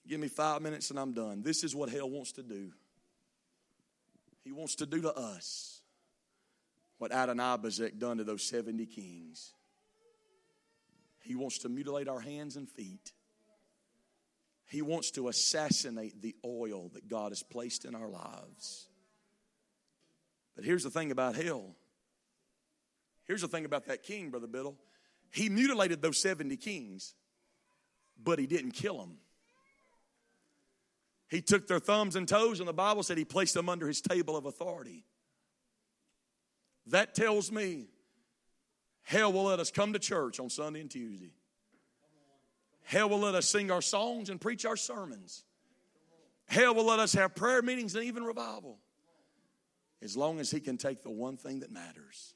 Give me five minutes and I'm done. This is what hell wants to do. He wants to do to us what Adonibezek done to those 70 kings. He wants to mutilate our hands and feet. He wants to assassinate the oil that God has placed in our lives. But here's the thing about hell. Here's the thing about that king, Brother Biddle. He mutilated those 70 kings, but he didn't kill them. He took their thumbs and toes, and the Bible said he placed them under his table of authority. That tells me hell will let us come to church on Sunday and Tuesday. Hell will let us sing our songs and preach our sermons. Hell will let us have prayer meetings and even revival. As long as he can take the one thing that matters.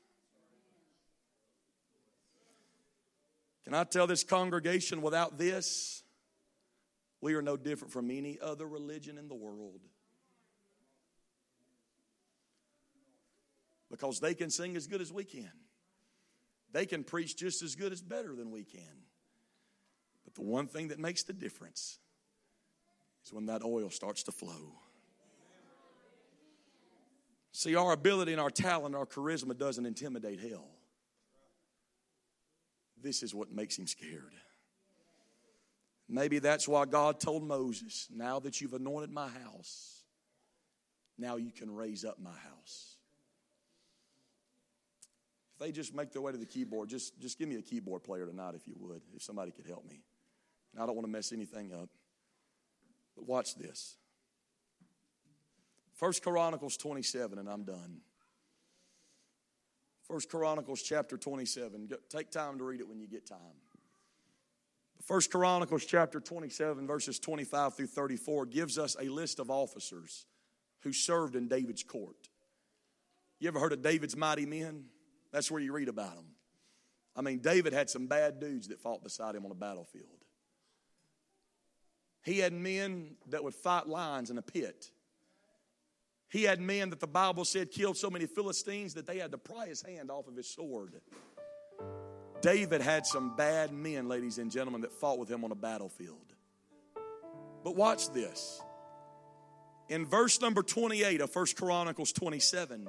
Can I tell this congregation without this, we are no different from any other religion in the world. Because they can sing as good as we can. They can preach just as good as better than we can. But the one thing that makes the difference is when that oil starts to flow. See, our ability and our talent, our charisma doesn't intimidate hell. This is what makes him scared. Maybe that's why God told Moses, Now that you've anointed my house, now you can raise up my house. If they just make their way to the keyboard, just, just give me a keyboard player tonight if you would, if somebody could help me. And I don't want to mess anything up. But watch this. First Chronicles 27, and I'm done. First Chronicles chapter 27. Take time to read it when you get time. First Chronicles chapter 27, verses 25 through 34 gives us a list of officers who served in David's court. You ever heard of David's mighty men? That's where you read about them. I mean, David had some bad dudes that fought beside him on a battlefield. He had men that would fight lions in a pit. He had men that the Bible said killed so many Philistines that they had to pry his hand off of his sword. David had some bad men, ladies and gentlemen, that fought with him on a battlefield. But watch this. In verse number 28 of First Chronicles 27,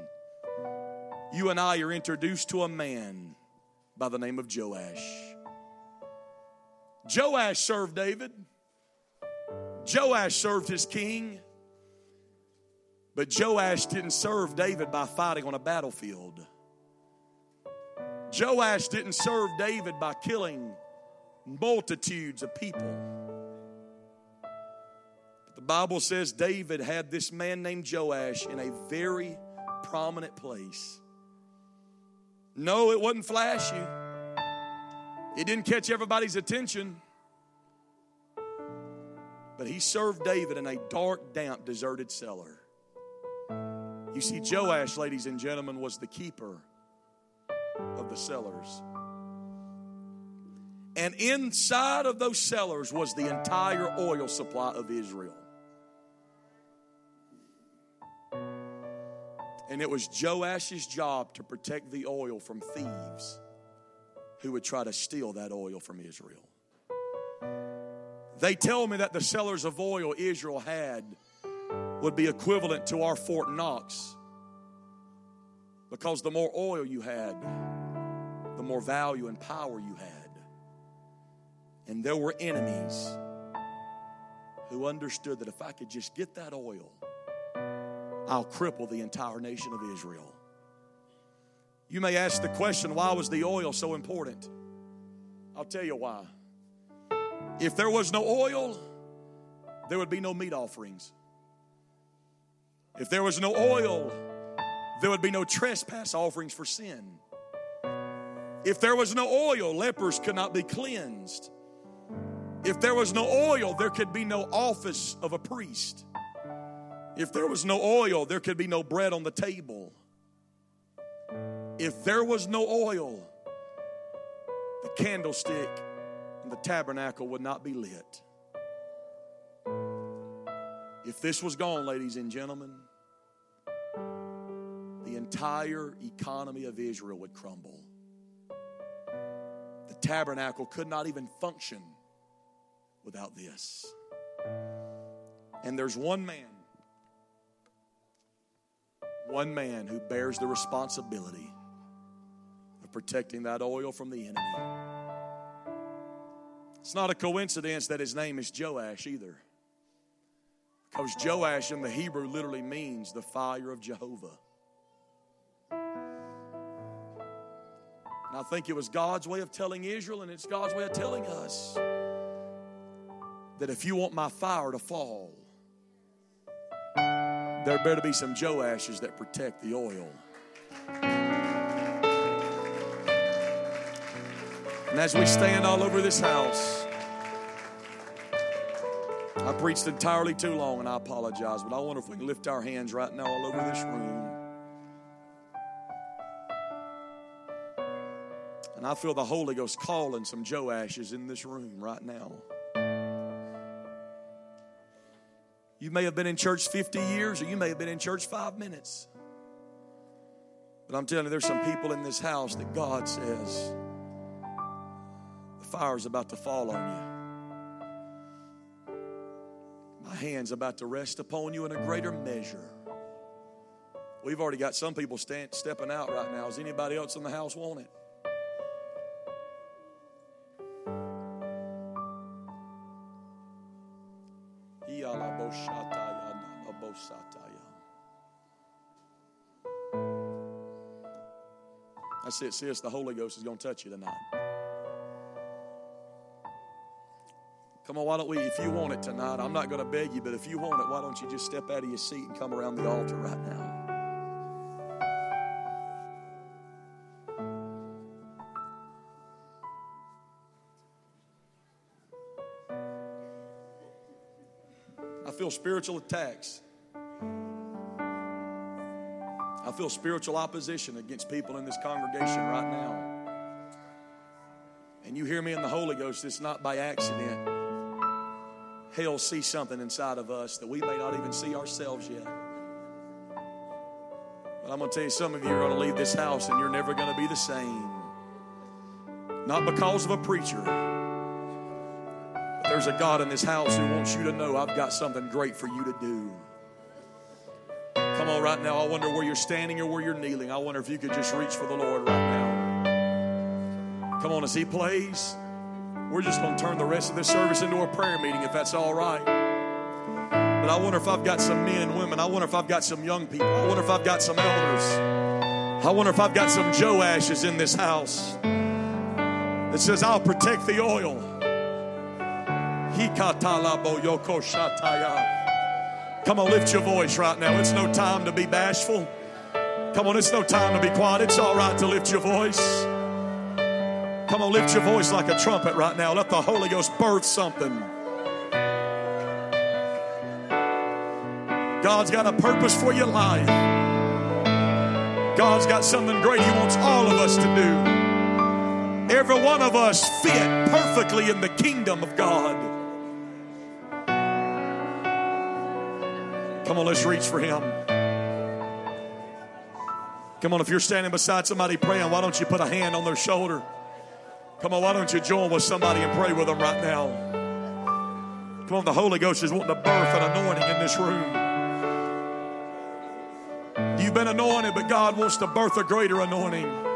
you and I are introduced to a man by the name of Joash. Joash served David. Joash served his king. But Joash didn't serve David by fighting on a battlefield. Joash didn't serve David by killing multitudes of people. But the Bible says David had this man named Joash in a very prominent place. No, it wasn't flashy. It didn't catch everybody's attention. But he served David in a dark, damp, deserted cellar. You see, Joash, ladies and gentlemen, was the keeper the cellars. And inside of those cellars was the entire oil supply of Israel. And it was Joash's job to protect the oil from thieves who would try to steal that oil from Israel. They tell me that the cellars of oil Israel had would be equivalent to our Fort Knox because the more oil you had, more value and power you had. And there were enemies who understood that if I could just get that oil, I'll cripple the entire nation of Israel. You may ask the question why was the oil so important? I'll tell you why. If there was no oil, there would be no meat offerings. If there was no oil, there would be no trespass offerings for sin. If there was no oil, lepers could not be cleansed. If there was no oil, there could be no office of a priest. If there was no oil, there could be no bread on the table. If there was no oil, the candlestick and the tabernacle would not be lit. If this was gone, ladies and gentlemen, the entire economy of Israel would crumble. Tabernacle could not even function without this. And there's one man one man who bears the responsibility of protecting that oil from the enemy. It's not a coincidence that his name is Joash either. Because Joash in the Hebrew literally means the fire of Jehovah. And I think it was God's way of telling Israel, and it's God's way of telling us that if you want my fire to fall, there better be some Joashes that protect the oil. And as we stand all over this house, I preached entirely too long and I apologize, but I wonder if we can lift our hands right now all over this room. And I feel the Holy Ghost calling some Joashes in this room right now. You may have been in church 50 years or you may have been in church five minutes. But I'm telling you, there's some people in this house that God says the fire's about to fall on you. My hand's about to rest upon you in a greater measure. We've already got some people stand, stepping out right now. Does anybody else in the house want it? That's it, sis. The Holy Ghost is going to touch you tonight. Come on, why don't we, if you want it tonight, I'm not going to beg you, but if you want it, why don't you just step out of your seat and come around the altar right now? I feel spiritual attacks. I feel spiritual opposition against people in this congregation right now. And you hear me in the Holy Ghost, it's not by accident. Hell sees something inside of us that we may not even see ourselves yet. But I'm going to tell you, some of you are going to leave this house and you're never going to be the same. Not because of a preacher, but there's a God in this house who wants you to know I've got something great for you to do. Come on, right now. I wonder where you're standing or where you're kneeling. I wonder if you could just reach for the Lord right now. Come on, as He plays, we're just going to turn the rest of this service into a prayer meeting if that's all right. But I wonder if I've got some men and women. I wonder if I've got some young people. I wonder if I've got some elders. I wonder if I've got some Joashes in this house that says, I'll protect the oil. Hikatalabo yoko shataya. Come on, lift your voice right now. It's no time to be bashful. Come on, it's no time to be quiet. It's all right to lift your voice. Come on, lift your voice like a trumpet right now. Let the Holy Ghost birth something. God's got a purpose for your life. God's got something great He wants all of us to do. Every one of us fit perfectly in the kingdom of God. Come on, let's reach for him. Come on, if you're standing beside somebody praying, why don't you put a hand on their shoulder? Come on, why don't you join with somebody and pray with them right now? Come on, the Holy Ghost is wanting to birth an anointing in this room. You've been anointed, but God wants to birth a greater anointing.